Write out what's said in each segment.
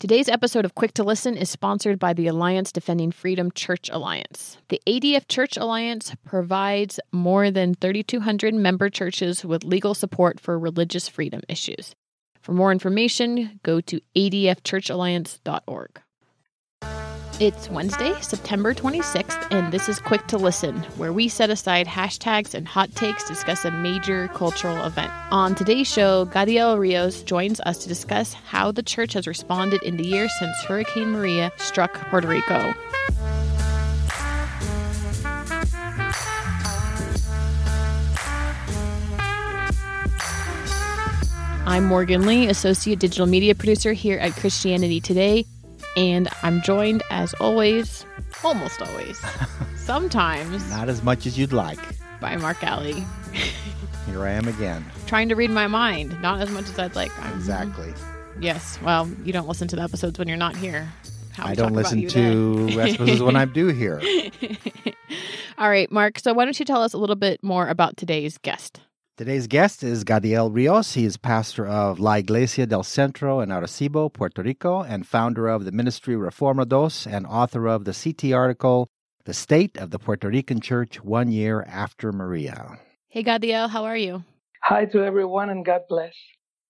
Today's episode of Quick to Listen is sponsored by the Alliance Defending Freedom Church Alliance. The ADF Church Alliance provides more than 3,200 member churches with legal support for religious freedom issues. For more information, go to adfchurchalliance.org. It's Wednesday, September 26th, and this is Quick to Listen, where we set aside hashtags and hot takes to discuss a major cultural event. On today's show, Gadiel Rios joins us to discuss how the church has responded in the year since Hurricane Maria struck Puerto Rico. I'm Morgan Lee, Associate Digital Media Producer here at Christianity Today. And I'm joined, as always, almost always, sometimes, Not as much as you'd like. by Mark Galli. Here I am again. Trying to read my mind, not as much as I'd like. I'm- Exactly. Yes. Well, you don't listen to the episodes when you're not here. How I don't listen to episodes when I'm due here. All right, Mark. So why don't you tell us a little bit more about today's guest? Today's guest is Gadiel Rios. He is pastor of La Iglesia del Centro in Arecibo, Puerto Rico, and founder of the ministry ReformaDos and author of the CT article, The State of the Puerto Rican Church One Year After Maria. Hey, Gadiel, how are you? Hi to everyone and God bless.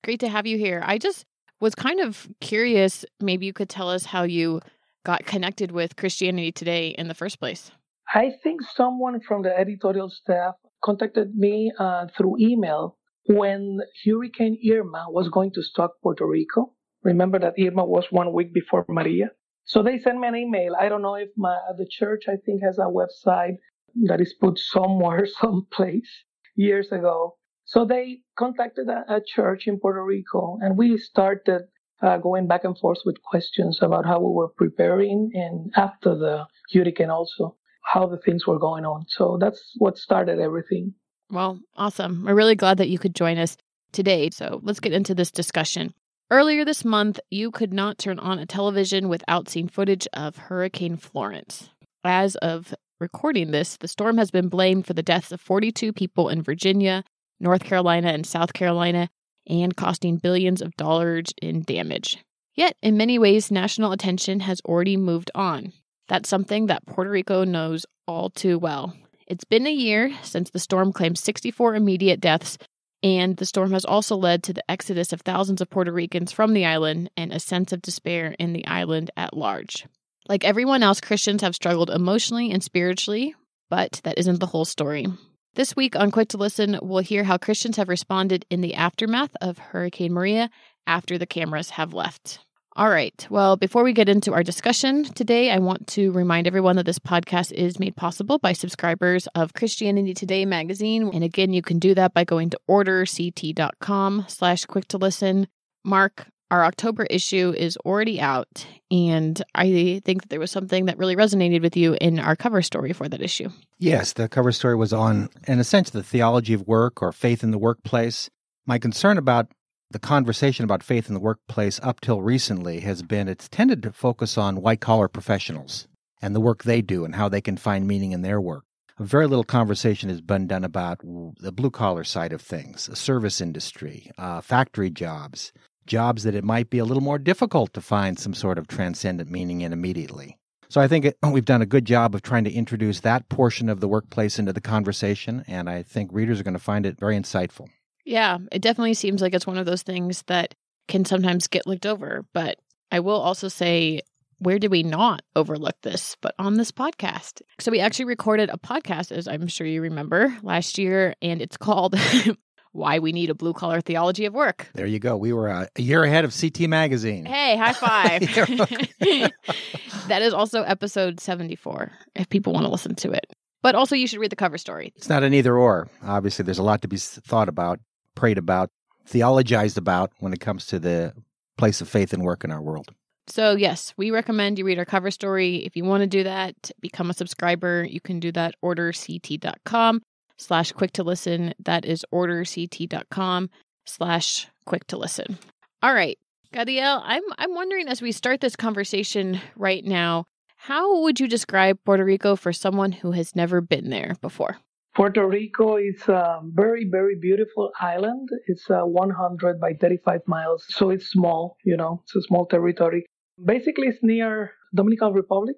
Great to have you here. I just was kind of curious. Maybe you could tell us how you got connected with Christianity Today in the first place. I think someone from the editorial staff contacted me uh, through email when Hurricane Irma was going to struck Puerto Rico. Remember that Irma was one week before Maria. So they sent me an email. I don't know if my the church I think has a website that is put somewhere, someplace years ago. So they contacted a, a church in Puerto Rico, and we started uh, going back and forth with questions about how we were preparing and after the hurricane also how the things were going on. So that's what started everything. Well, awesome. We're really glad that you could join us today. So let's get into this discussion. Earlier this month, you could not turn on a television without seeing footage of Hurricane Florence. As of recording this, the storm has been blamed for the deaths of 42 people in Virginia, North Carolina, and South Carolina, and costing billions of dollars in damage. Yet, in many ways, national attention has already moved on. That's something that Puerto Rico knows all too well. It's been a year since the storm claimed 64 immediate deaths, and the storm has also led to the exodus of thousands of Puerto Ricans from the island and a sense of despair in the island at large. Like everyone else, Christians have struggled emotionally and spiritually, but that isn't the whole story. This week on Quick to Listen, we'll hear how Christians have responded in the aftermath of Hurricane Maria after the cameras have left. All right. Well, before we get into our discussion today, I want to remind everyone that this podcast is made possible by subscribers of Christianity Today magazine. And again, you can do that by going to orderct.com slash quick to listen. Mark, our October issue is already out, and I think that there was something that really resonated with you in our cover story for that issue. Yes, the cover story was on, in a sense, the theology of work or faith in the workplace. My concern about the conversation about faith in the workplace up till recently has been it's tended to focus on white collar professionals and the work they do and how they can find meaning in their work. Very little conversation has been done about the blue collar side of things, the service industry, uh, factory jobs, jobs that it might be a little more difficult to find some sort of transcendent meaning in immediately. So I think we've done a good job of trying to introduce that portion of the workplace into the conversation, and I think readers are going to find it very insightful. Yeah, it definitely seems like it's one of those things that can sometimes get looked over. But I will also say, where did we not overlook this? But on this podcast. So we actually recorded a podcast, as I'm sure you remember, last year, and it's called Why We Need a Blue Collar Theology of Work. There you go. We were uh, a year ahead of CT Magazine. Hey, high five. That is also episode 74, if people want to listen to it. But also, you should read the cover story. It's not an either or. Obviously, there's a lot to be thought about, prayed about, theologized about when it comes to the place of faith and work in our world. So, yes, we recommend you read our cover story. If you want to do that, become a subscriber. You can do that orderct.com slash quick to listen. That is orderct.com slash quick to listen. All right. Gadiel, I'm I'm wondering as we start this conversation right now, how would you describe Puerto Rico for someone who has never been there before? Puerto Rico is a very, very beautiful island. It's uh, 100 by 35 miles, so it's small, you know, it's a small territory. Basically, it's near Dominican Republic.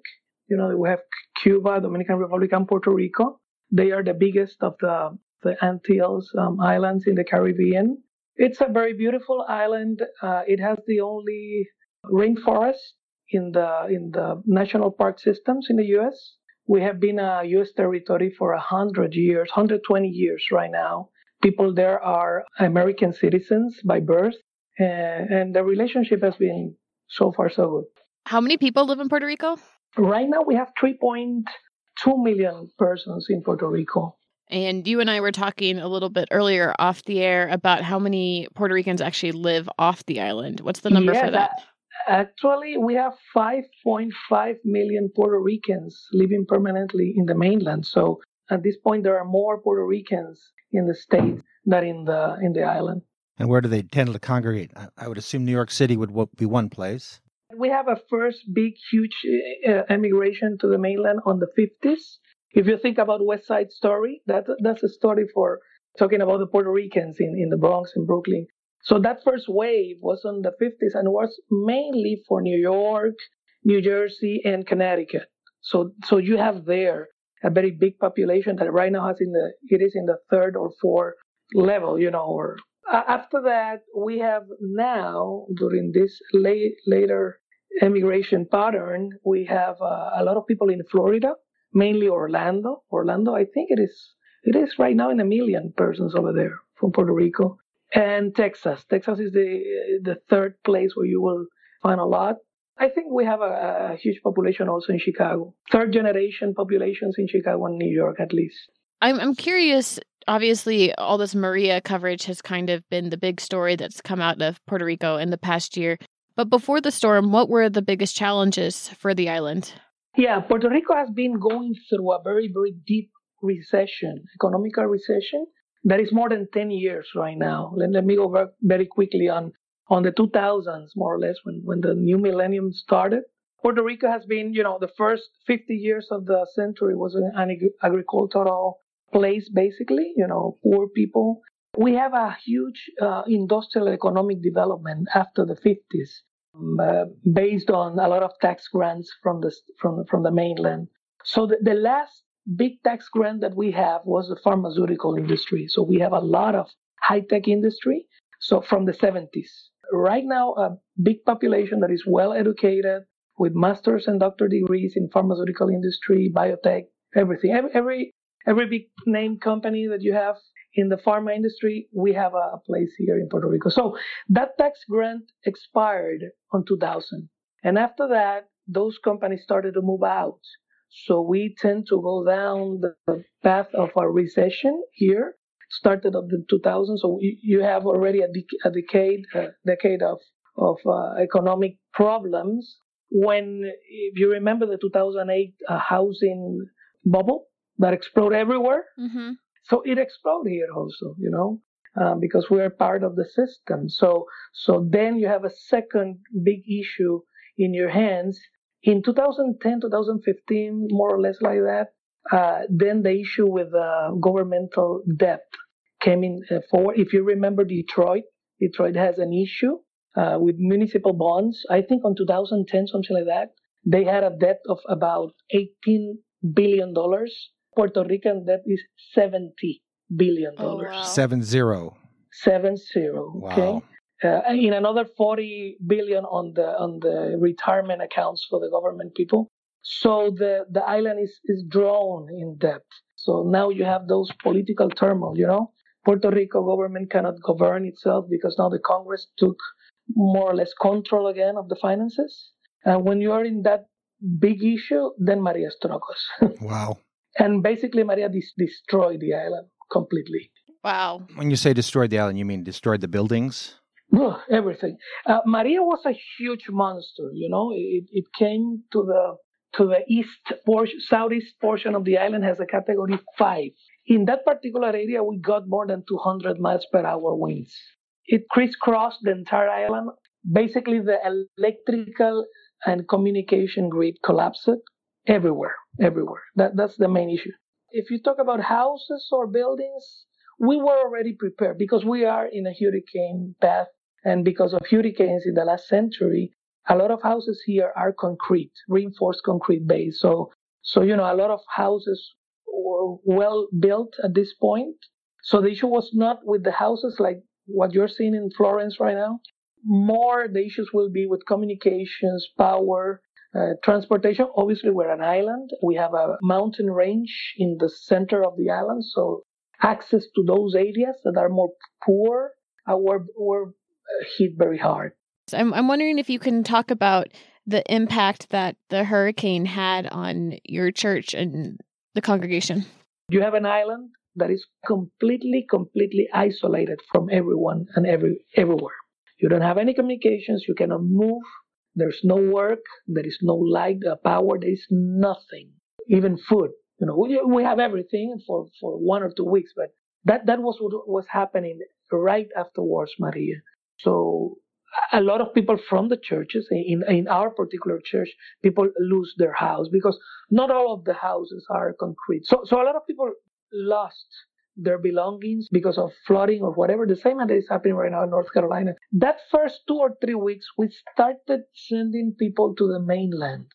You know, we have Cuba, Dominican Republic, and Puerto Rico. They are the biggest of the, the Antilles um, islands in the Caribbean. It's a very beautiful island. Uh, it has the only rainforest in the in the national park systems in the U.S. We have been a U.S. territory for 100 years, 120 years right now. People there are American citizens by birth, and, and the relationship has been so far so good. How many people live in Puerto Rico? Right now, we have 3.2 million persons in Puerto Rico. And you and I were talking a little bit earlier off the air about how many Puerto Ricans actually live off the island. What's the number yeah, for that? Actually, we have 5.5 million Puerto Ricans living permanently in the mainland. So at this point, there are more Puerto Ricans in the state than in the in the island. And where do they tend to congregate? I would assume New York City would be one place. We have a first big, huge uh, emigration to the mainland on the 50s. If you think about West Side Story, that that's a story for talking about the Puerto Ricans in, in the Bronx and Brooklyn. So that first wave was on the 50s and was mainly for New York, New Jersey, and Connecticut. So so you have there a very big population that right now has in the it is in the third or fourth level, you know. Or after that, we have now during this late later immigration pattern, we have uh, a lot of people in Florida, mainly Orlando. Orlando, I think it is it is right now in a million persons over there from Puerto Rico and Texas. Texas is the the third place where you will find a lot. I think we have a, a, huge population also in Chicago. Third generation populations in Chicago and New York, at least. I'm I'm curious. Obviously, all this Maria coverage has kind of been the big story that's come out of Puerto Rico in the past year. But before the storm, what were the biggest challenges for the island? Yeah, Puerto Rico has been going through a very, very deep recession, economical recession that is more than 10 years right now. Let, let me go very quickly on, on the 2000s, more or less, when, when the new millennium started. Puerto Rico has been, you know, the first 50 years of the century was an agricultural place, basically, you know, poor people. We have a huge uh, industrial economic development after the 50s, um, uh, based on a lot of tax grants from the from from the mainland. So the, the last big tax grant that we have was the pharmaceutical industry. So we have a lot of high tech industry. So from the 70s. Right now, a big population that is well educated with master's and doctor degrees in pharmaceutical industry, biotech, everything. Every, every, every big name company that you have in the pharma industry, we have a place here in Puerto Rico. So that tax grant expired on 2000. And after that, those companies started to move out. So we tend to go down the path of a recession here, started of the 2000s. So you have already a, a decade, a decade of of uh, economic problems. When, if you remember the 2008 uh, housing bubble that exploded everywhere, mm-hmm. so it exploded here also, you know, um, because we are part of the system. So, so then you have a second big issue in your hands in 2010, 2015, more or less like that, uh, then the issue with uh, governmental debt came in uh, forward. If you remember Detroit, Detroit has an issue uh, with municipal bonds. I think on 2010, something like that, they had a debt of about 18 billion dollars. Puerto Rican debt is 70 billion dollars. Oh, wow. Seven zero. Seven zero. Okay. Wow uh, in another 40 billion on the on the retirement accounts for the government people. So the the island is is drawn in debt. So now you have those political turmoil. You know, Puerto Rico government cannot govern itself because now the Congress took more or less control again of the finances. And when you are in that big issue, then Maria struck us. wow. And basically, Maria dis- destroyed the island completely. Wow. When you say destroyed the island, you mean destroyed the buildings? Everything. Uh, Maria was a huge monster. You know, it, it came to the to the east portion, southeast portion of the island has a category five. In that particular area, we got more than 200 miles per hour winds. it crisscrossed the entire island. Basically, the electrical and communication grid collapsed everywhere, everywhere. That, that's the main issue. If you talk about houses or buildings, we were already prepared because we are in a hurricane path. And because of hurricanes in the last century, a lot of houses here are concrete, reinforced concrete base. So, so you know, a lot of houses were well built at this point. So the issue was not with the houses like what you're seeing in Florence right now. More the issues will be with communications, power, uh, transportation. Obviously, we're an island. We have a mountain range in the center of the island, so access to those areas that are more poor uh, were, were hit very hard. I'm, I'm wondering if you can talk about the impact that the hurricane had on your church and the congregation. You have an island that is completely, completely isolated from everyone and every everywhere. You don't have any communications. You cannot move. There's no work. There is no light, power. There is nothing. Even food. You know, we, we have everything for, for one or two weeks, but that, that was what was happening right afterwards, Maria. So a lot of people from the churches, in, in our particular church, people lose their house because not all of the houses are concrete. So, so a lot of people lost their belongings because of flooding or whatever. The same that is happening right now in North Carolina. That first two or three weeks, we started sending people to the mainland.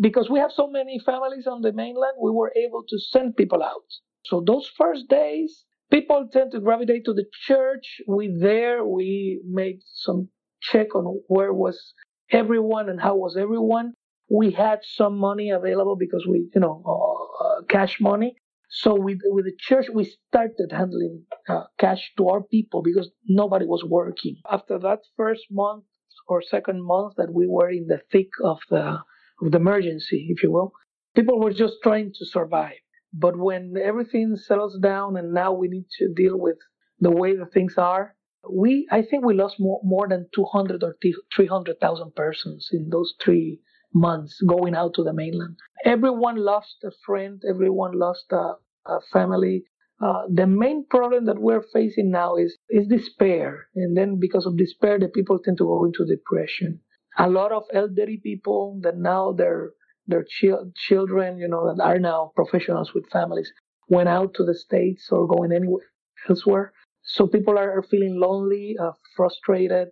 Because we have so many families on the mainland, we were able to send people out. So those first days, people tend to gravitate to the church. We there, we made some check on where was everyone and how was everyone. We had some money available because we, you know, uh, uh, cash money. So with with the church, we started handling uh, cash to our people because nobody was working. After that first month or second month that we were in the thick of the of the emergency, if you will, people were just trying to survive. But when everything settles down and now we need to deal with the way the things are, we I think we lost more more than 200 or 300,000 persons in those three months going out to the mainland. Everyone lost a friend, everyone lost a, a family. Uh, the main problem that we're facing now is is despair, and then because of despair, the people tend to go into depression. A lot of elderly people that now their their chi- children, you know, that are now professionals with families, went out to the states or going anywhere elsewhere. So people are feeling lonely, uh, frustrated.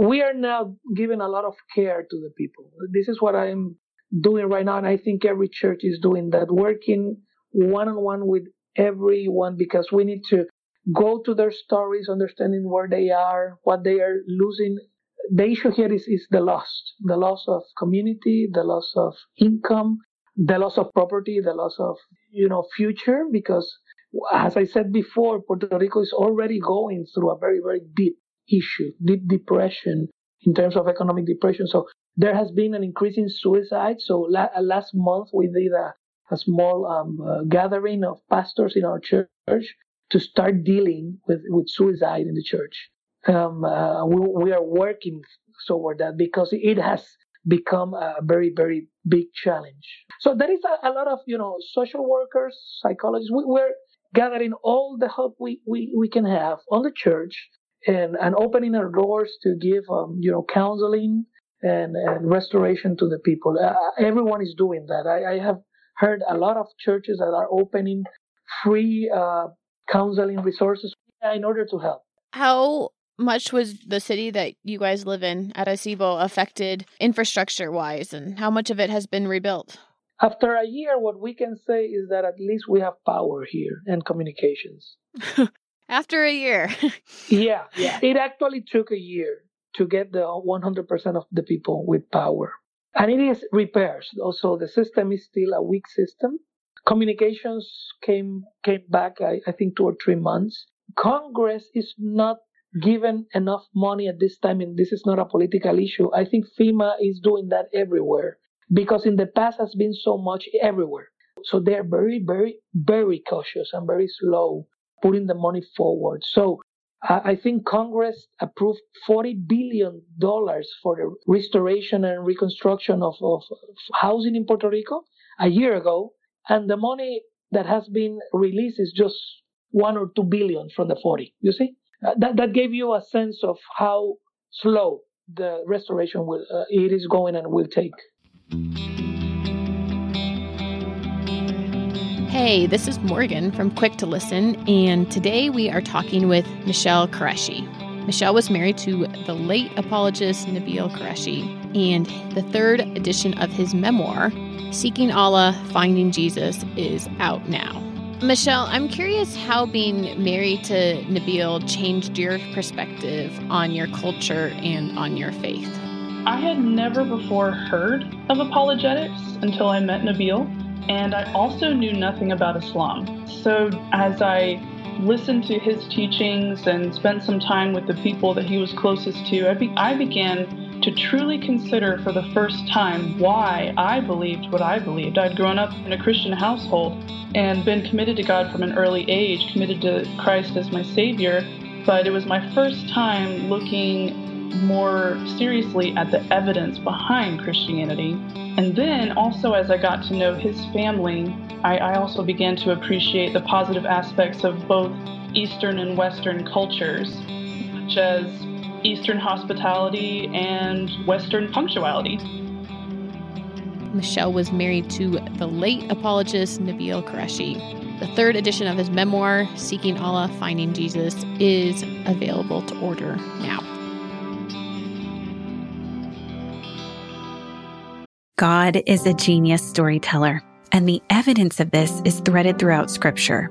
We are now giving a lot of care to the people. This is what I'm doing right now, and I think every church is doing that, working one on one with everyone because we need to go to their stories, understanding where they are, what they are losing. The issue here is, is the loss, the loss of community, the loss of income, the loss of property, the loss of, you know, future, because as I said before, Puerto Rico is already going through a very, very deep issue, deep depression in terms of economic depression. So there has been an increase in suicide. So la- uh, last month we did a, a small um, uh, gathering of pastors in our church to start dealing with, with suicide in the church. Um, uh, we, we are working toward that because it has become a very, very big challenge. So there is a, a lot of, you know, social workers, psychologists. We, we're gathering all the help we, we, we can have on the church and, and opening our doors to give um, you know counseling and, and restoration to the people. Uh, everyone is doing that. I, I, have heard a lot of churches that are opening free uh, counseling resources in order to help. How much was the city that you guys live in, Arecibo, affected infrastructure wise, and how much of it has been rebuilt? After a year, what we can say is that at least we have power here and communications. After a year. yeah, yeah. It actually took a year to get the 100% of the people with power. And it is repairs. Also, the system is still a weak system. Communications came came back, I, I think, two or three months. Congress is not given enough money at this time, and this is not a political issue. I think FEMA is doing that everywhere because in the past has been so much everywhere. So they're very, very, very cautious and very slow putting the money forward. So I think Congress approved $40 billion for the restoration and reconstruction of, of housing in Puerto Rico a year ago. And the money that has been released is just one or two billion from the 40, you see? Uh, that that gave you a sense of how slow the restoration will uh, it is going and will take. Hey, this is Morgan from Quick to Listen, and today we are talking with Michelle Qureshi. Michelle was married to the late apologist Nabeel Qureshi, and the third edition of his memoir, Seeking Allah, Finding Jesus, is out now. Michelle, I'm curious how being married to Nabeel changed your perspective on your culture and on your faith. I had never before heard of apologetics until I met Nabeel, and I also knew nothing about Islam. So as I listened to his teachings and spent some time with the people that he was closest to, I, be- I began to truly consider for the first time why I believed what I believed. I'd grown up in a Christian household and been committed to God from an early age, committed to Christ as my Savior, but it was my first time looking more seriously at the evidence behind Christianity. And then also, as I got to know his family, I, I also began to appreciate the positive aspects of both Eastern and Western cultures, such as Eastern hospitality and Western punctuality. Michelle was married to the late apologist Nabeel Qureshi. The third edition of his memoir, Seeking Allah, Finding Jesus, is available to order now. God is a genius storyteller, and the evidence of this is threaded throughout Scripture.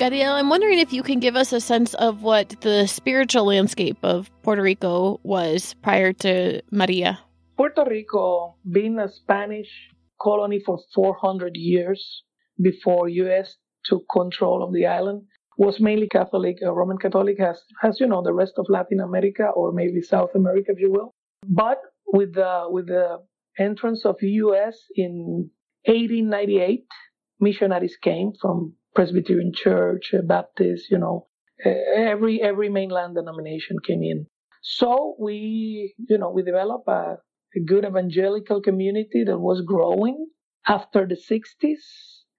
Gadiel, I'm wondering if you can give us a sense of what the spiritual landscape of Puerto Rico was prior to Maria. Puerto Rico, being a Spanish colony for 400 years before U.S. took control of the island, was mainly Catholic, uh, Roman Catholic, as, as you know, the rest of Latin America or maybe South America, if you will. But with the, with the entrance of U.S. in 1898, missionaries came from Presbyterian Church, uh, Baptist, you know, every every mainland denomination came in. So we, you know, we developed a, a good evangelical community that was growing after the 60s.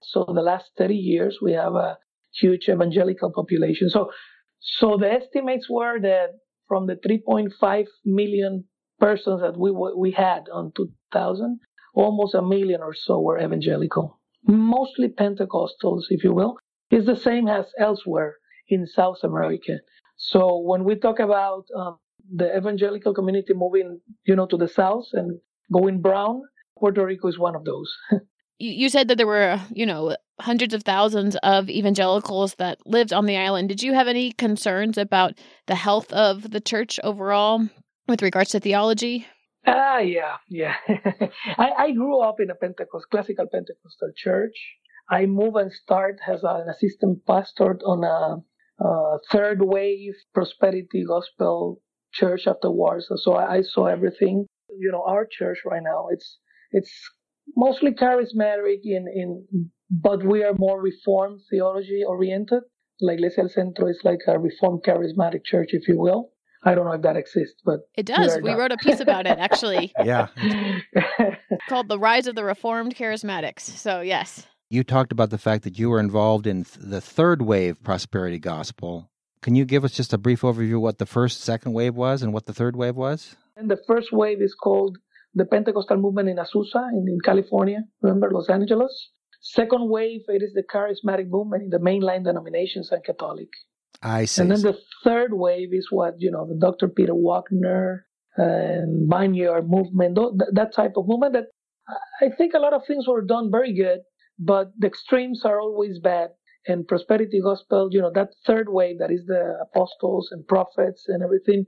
So the last 30 years, we have a huge evangelical population. So, so the estimates were that from the 3.5 million persons that we we had on 2000, almost a million or so were evangelical, mostly Pentecostals, if you will. is the same as elsewhere in South America. So when we talk about um, the evangelical community moving, you know, to the south and going brown, Puerto Rico is one of those. you said that there were, you know, hundreds of thousands of evangelicals that lived on the island. Did you have any concerns about the health of the church overall with regards to theology? Ah, yeah, yeah. I, I grew up in a Pentecost, classical Pentecostal church. I moved and started as an assistant pastor on a, a third wave prosperity gospel church afterwards. So I, I saw everything. You know, our church right now, it's it's mostly charismatic in, in but we are more reformed theology oriented. Like Les El Centro is like a reformed charismatic church, if you will. I don't know if that exists, but it does. We, we wrote a piece about it actually. yeah. called The Rise of the Reformed Charismatics. So, yes. You talked about the fact that you were involved in the third wave prosperity gospel. Can you give us just a brief overview of what the first, second wave was and what the third wave was? And the first wave is called the Pentecostal movement in Azusa, in, in California, remember Los Angeles. Second wave, it is the charismatic movement in the mainline denominations and Catholic. I see. And then the third wave is what, you know, the Dr. Peter Wagner and Vineyard movement, that type of movement that I think a lot of things were done very good, but the extremes are always bad. And prosperity gospel, you know, that third wave that is the apostles and prophets and everything,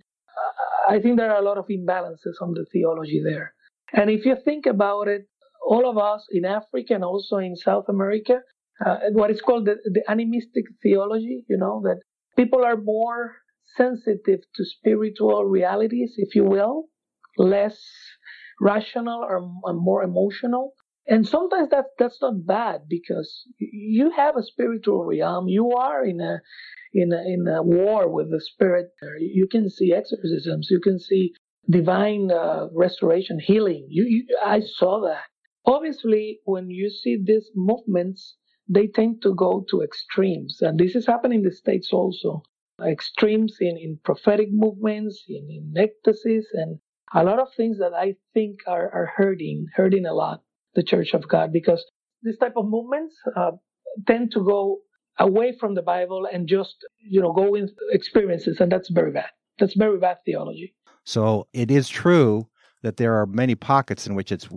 I think there are a lot of imbalances on the theology there. And if you think about it, all of us in Africa and also in South America, uh, what is called the, the animistic theology, you know, that people are more sensitive to spiritual realities, if you will, less rational or, or more emotional. And sometimes that that's not bad because you have a spiritual realm. You are in a in a, in a war with the spirit. You can see exorcisms. You can see divine uh, restoration, healing. You, you, I saw that. Obviously, when you see these movements, they tend to go to extremes, and this is happening in the states also. Extremes in, in prophetic movements, in, in ecstasies, and a lot of things that I think are, are hurting, hurting a lot the Church of God because this type of movements uh, tend to go away from the Bible and just you know go in experiences, and that's very bad. That's very bad theology. So it is true that there are many pockets in which it's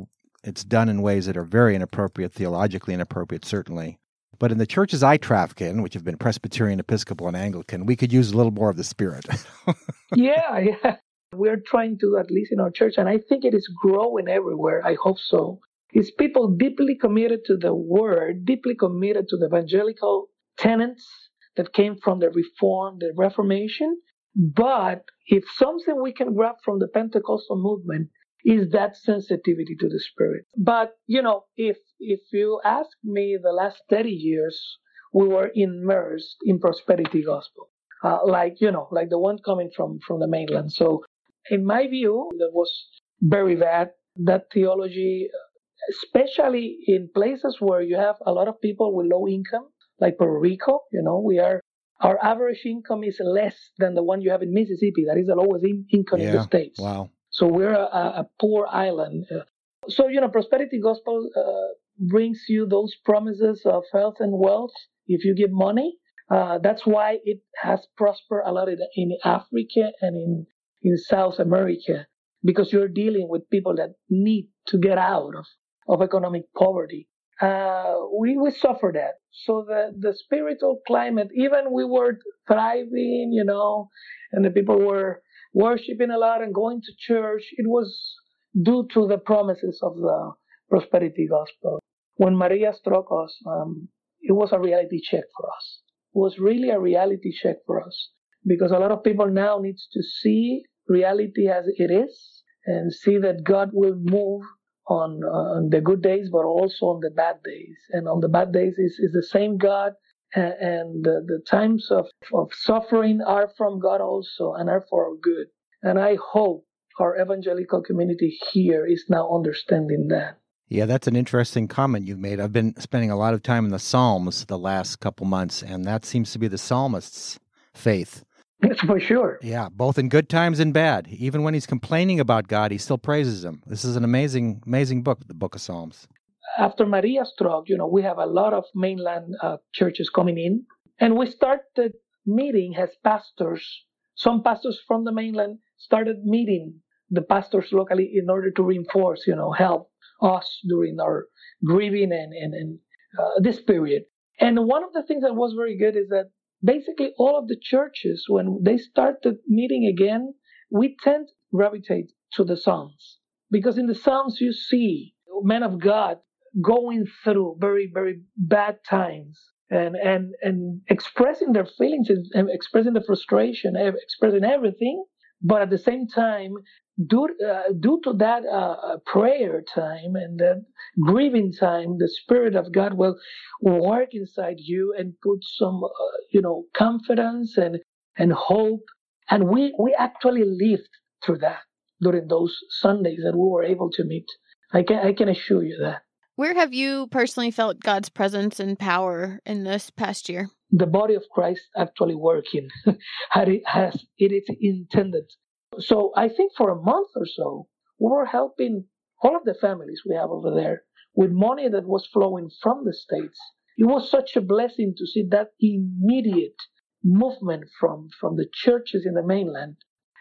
it's done in ways that are very inappropriate, theologically inappropriate, certainly. But in the churches I traffic in, which have been Presbyterian, Episcopal, and Anglican, we could use a little more of the Spirit. yeah, yeah. We're trying to, at least in our church, and I think it is growing everywhere. I hope so. Is people deeply committed to the Word, deeply committed to the evangelical tenets that came from the Reform, the Reformation. But if something we can grab from the Pentecostal movement is that sensitivity to the Spirit. But you know, if if you ask me, the last 30 years we were immersed in prosperity gospel, uh, like you know, like the one coming from from the mainland. So, in my view, that was very bad. That theology, especially in places where you have a lot of people with low income, like Puerto Rico. You know, we are our average income is less than the one you have in Mississippi. That is the lowest in- income yeah. in the states. Wow. So we're a, a poor island. So you know, prosperity gospel uh, brings you those promises of health and wealth if you give money. Uh, that's why it has prospered a lot in, in Africa and in in South America because you're dealing with people that need to get out of, of economic poverty uh, we, we suffer that. So the, the spiritual climate, even we were thriving, you know, and the people were worshiping a lot and going to church, it was due to the promises of the prosperity gospel. When Maria struck us, um, it was a reality check for us. It was really a reality check for us because a lot of people now needs to see reality as it is and see that God will move on, uh, on the good days, but also on the bad days. And on the bad days is, is the same God, and, the, the times of, of suffering are from God also and are for our good. And I hope our evangelical community here is now understanding that. Yeah, that's an interesting comment you've made. I've been spending a lot of time in the Psalms the last couple months, and that seems to be the psalmist's faith. Yes, for sure. Yeah, both in good times and bad. Even when he's complaining about God, he still praises him. This is an amazing, amazing book, the Book of Psalms. After Maria struck, you know, we have a lot of mainland uh, churches coming in, and we started meeting as pastors. Some pastors from the mainland started meeting the pastors locally in order to reinforce, you know, help us during our grieving and and, and uh, this period. And one of the things that was very good is that basically all of the churches, when they started meeting again, we tend to gravitate to the Psalms. Because in the Psalms, you see men of God going through very, very bad times and, and, and expressing their feelings and expressing the frustration, expressing everything. But at the same time, due, uh, due to that uh, prayer time and that grieving time, the Spirit of God will work inside you and put some, uh, you know, confidence and, and hope. And we, we actually lived through that during those Sundays that we were able to meet. I can, I can assure you that. Where have you personally felt God's presence and power in this past year? The body of Christ actually working as it is intended so I think for a month or so, we were helping all of the families we have over there with money that was flowing from the States. It was such a blessing to see that immediate movement from, from the churches in the mainland.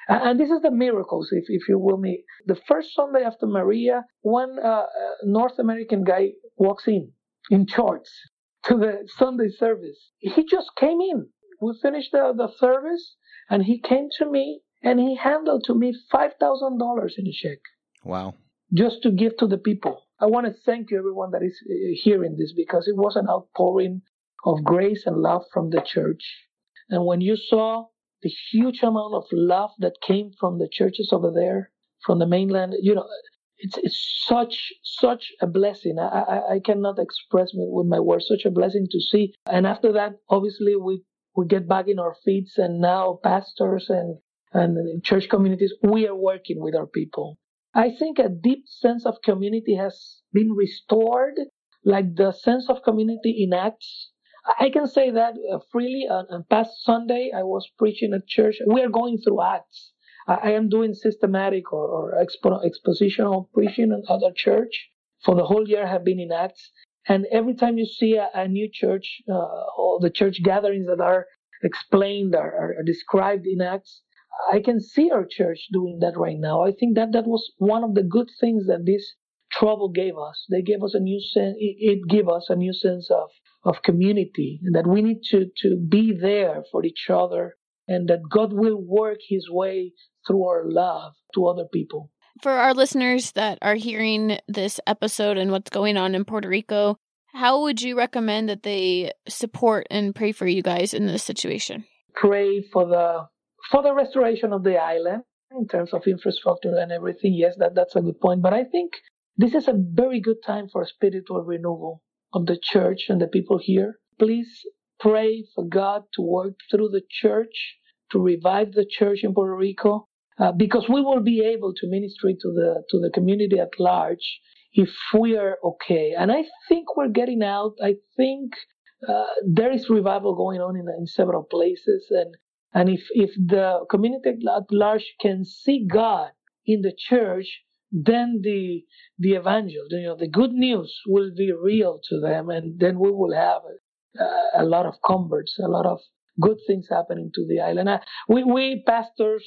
And this is the miracles, if, if you will me. The first Sunday after Maria, one uh, uh North American guy walks in in shorts to the Sunday service. He just came in. We finished the, the service and he came to me and he handed to me $5,000 in a check. Wow. Just to give to the people. I want to thank you, everyone that is uh, hearing this, because it was an outpouring of grace and love from the church. And when you saw the huge amount of love that came from the churches over there, from the mainland, you know, it's, it's such such a blessing. I, I, I cannot express with my words such a blessing to see. And after that, obviously, we we get back in our feet, and now pastors and and church communities, we are working with our people. I think a deep sense of community has been restored, like the sense of community in Acts. I can say that uh, freely. On, on past Sunday, I was preaching at church. We are going through Acts. I, am doing systematic or, or expo- expositional preaching at other church for the whole year. I have been in Acts, and every time you see a, a new church uh, or the church gatherings that are explained or described in Acts, I can see our church doing that right now. I think that that was one of the good things that this trouble gave us. They gave us a new sense. It, it gave us a new sense of of community, and that we need to to be there for each other, and that God will work His way through our love to other people. For our listeners that are hearing this episode and what's going on in Puerto Rico, how would you recommend that they support and pray for you guys in this situation? Pray for the for the restoration of the island in terms of infrastructure and everything. Yes, that, that's a good point. But I think this is a very good time for spiritual renewal of the church and the people here. Please pray for God to work through the church to revive the church in Puerto Rico uh, because we will be able to minister to the to the community at large if we are okay. And I think we're getting out. I think uh, there is revival going on in, in several places, and and if, if the community at large can see God in the church, then the the evangel, you know, the good news will be real to them, and then we will have a, a lot of converts, a lot of good things happening to the island. Uh, we, we pastors,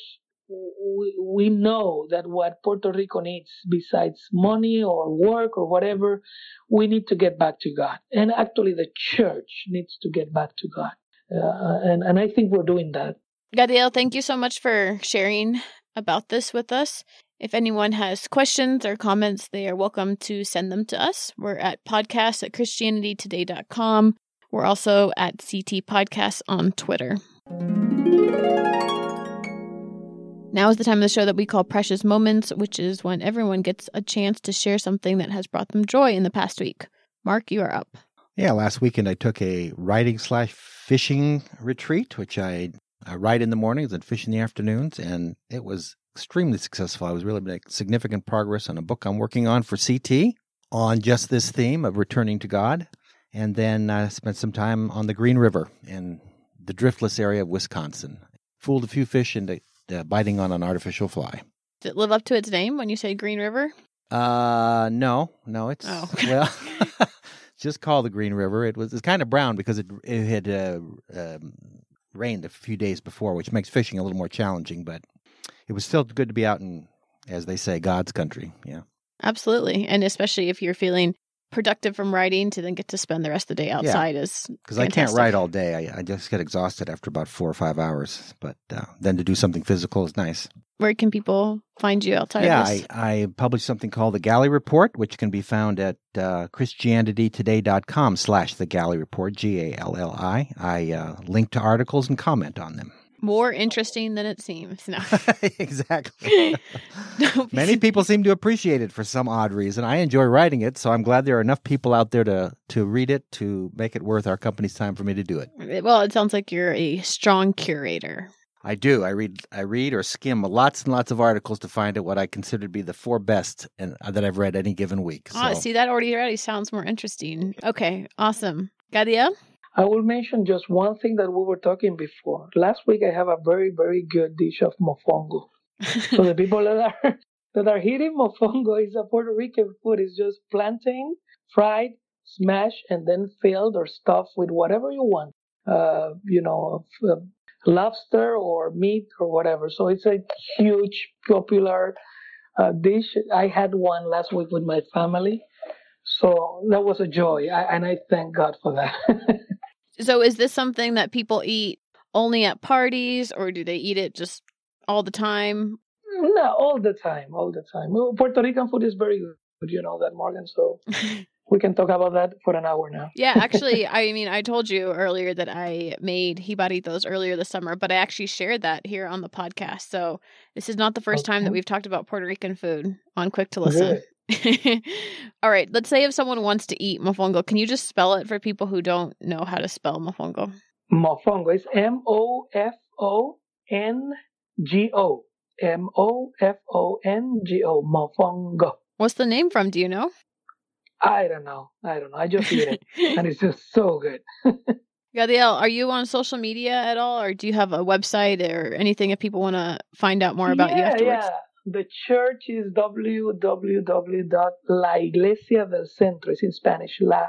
we, we know that what Puerto Rico needs, besides money or work or whatever, we need to get back to God. And actually, the church needs to get back to God. Uh, and, and I think we're doing that. Gadiel, thank you so much for sharing about this with us. If anyone has questions or comments, they are welcome to send them to us. We're at podcast at christianitytoday.com. We're also at CT Podcasts on Twitter. Now is the time of the show that we call Precious Moments, which is when everyone gets a chance to share something that has brought them joy in the past week. Mark, you are up. Yeah, last weekend I took a writing slash fishing retreat, which I, I write in the mornings and fish in the afternoons, and it was extremely successful. I was really making significant progress on a book I'm working on for CT on just this theme of returning to God. And then I spent some time on the Green River in the driftless area of Wisconsin. Fooled a few fish into uh, biting on an artificial fly. Does it live up to its name when you say Green River? Uh, no, no, it's oh. well. just called the Green River. It was, it's kind of brown because it it had uh, um, rained a few days before, which makes fishing a little more challenging. But it was still good to be out in, as they say, God's country. Yeah, absolutely, and especially if you're feeling productive from writing to then get to spend the rest of the day outside yeah. is because I can't write all day. I, I, just get exhausted after about four or five hours. But uh, then to do something physical is nice. Where can people find you outside yeah, I, I published something called the Galli Report, which can be found at uh, christianitytoday.com slash the Galli Report, G-A-L-L-I. I uh, link to articles and comment on them more interesting than it seems. No. exactly. Many people seem to appreciate it for some odd reason. I enjoy writing it, so I'm glad there are enough people out there to to read it to make it worth our company's time for me to do it. Well, it sounds like you're a strong curator. I do. I read I read or skim lots and lots of articles to find out what I consider to be the four best and uh, that I've read any given week. So. Oh, see that already already sounds more interesting. Okay, awesome. Gadiel? I will mention just one thing that we were talking before. Last week I have a very, very good dish of mofongo. so the people that are that are eating mofongo is a Puerto Rican food. It's just plantain, fried, smashed, and then filled or stuffed with whatever you want. Uh, you know, lobster or meat or whatever. So it's a huge, popular uh, dish. I had one last week with my family. So that was a joy, I, and I thank God for that. so, is this something that people eat only at parties, or do they eat it just all the time? Mm, no, all the time, all the time. Well, Puerto Rican food is very good. You know that, Morgan. So we can talk about that for an hour now. yeah, actually, I mean, I told you earlier that I made jibaritos earlier this summer, but I actually shared that here on the podcast. So this is not the first okay. time that we've talked about Puerto Rican food on Quick to Listen. All right, let's say if someone wants to eat mofongo, can you just spell it for people who don't know how to spell mofongo? Mofongo is M O F O N G O. M O F O N G O. Mofongo. What's the name from? Do you know? I don't know. I don't know. I just eat it, and it's just so good. Gadiel, are you on social media at all, or do you have a website or anything if people want to find out more about yeah, you afterwards? Yeah, the church is www.laiglesiadelcentro. It's in Spanish, la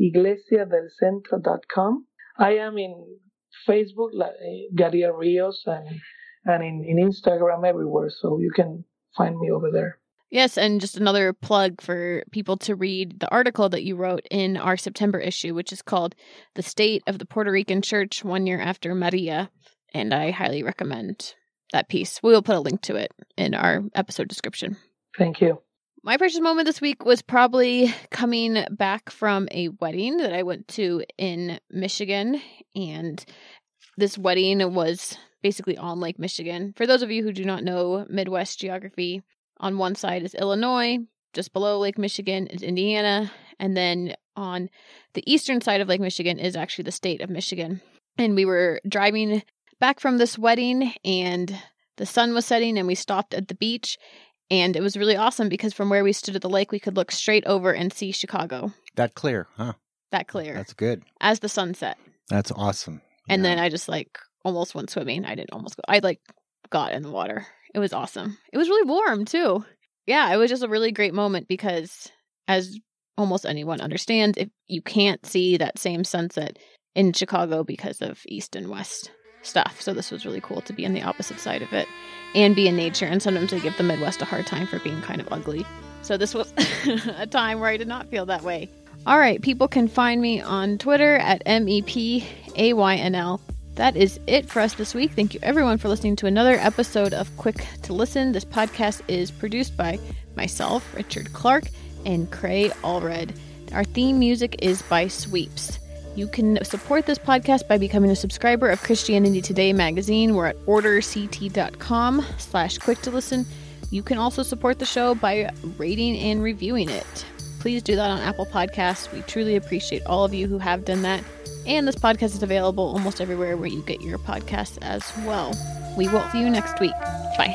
iglesiadelcentro.com. I am in Facebook, like eh, Rios, and and in, in Instagram everywhere, so you can find me over there. Yes, and just another plug for people to read the article that you wrote in our September issue, which is called The State of the Puerto Rican Church One Year After Maria. And I highly recommend that piece. We will put a link to it in our episode description. Thank you. My precious moment this week was probably coming back from a wedding that I went to in Michigan. And this wedding was basically on Lake Michigan. For those of you who do not know Midwest geography, on one side is Illinois, just below Lake Michigan is Indiana, and then on the eastern side of Lake Michigan is actually the state of Michigan. And we were driving back from this wedding and the sun was setting and we stopped at the beach and it was really awesome because from where we stood at the lake we could look straight over and see Chicago. That clear, huh? That clear. That's good. As the sun set. That's awesome. And yeah. then I just like almost went swimming. I didn't almost go. I like got in the water. It was awesome. It was really warm too. Yeah, it was just a really great moment because as almost anyone understands, if you can't see that same sunset in Chicago because of east and west stuff. So this was really cool to be on the opposite side of it and be in nature. And sometimes I give the Midwest a hard time for being kind of ugly. So this was a time where I did not feel that way. All right, people can find me on Twitter at M E P A Y N L that is it for us this week. Thank you everyone for listening to another episode of Quick to Listen. This podcast is produced by myself, Richard Clark, and Cray Allred. Our theme music is by Sweeps. You can support this podcast by becoming a subscriber of Christianity Today magazine. We're at orderct.com slash quick to listen. You can also support the show by rating and reviewing it. Please do that on Apple Podcasts. We truly appreciate all of you who have done that. And this podcast is available almost everywhere where you get your podcasts as well. We will see you next week. Bye.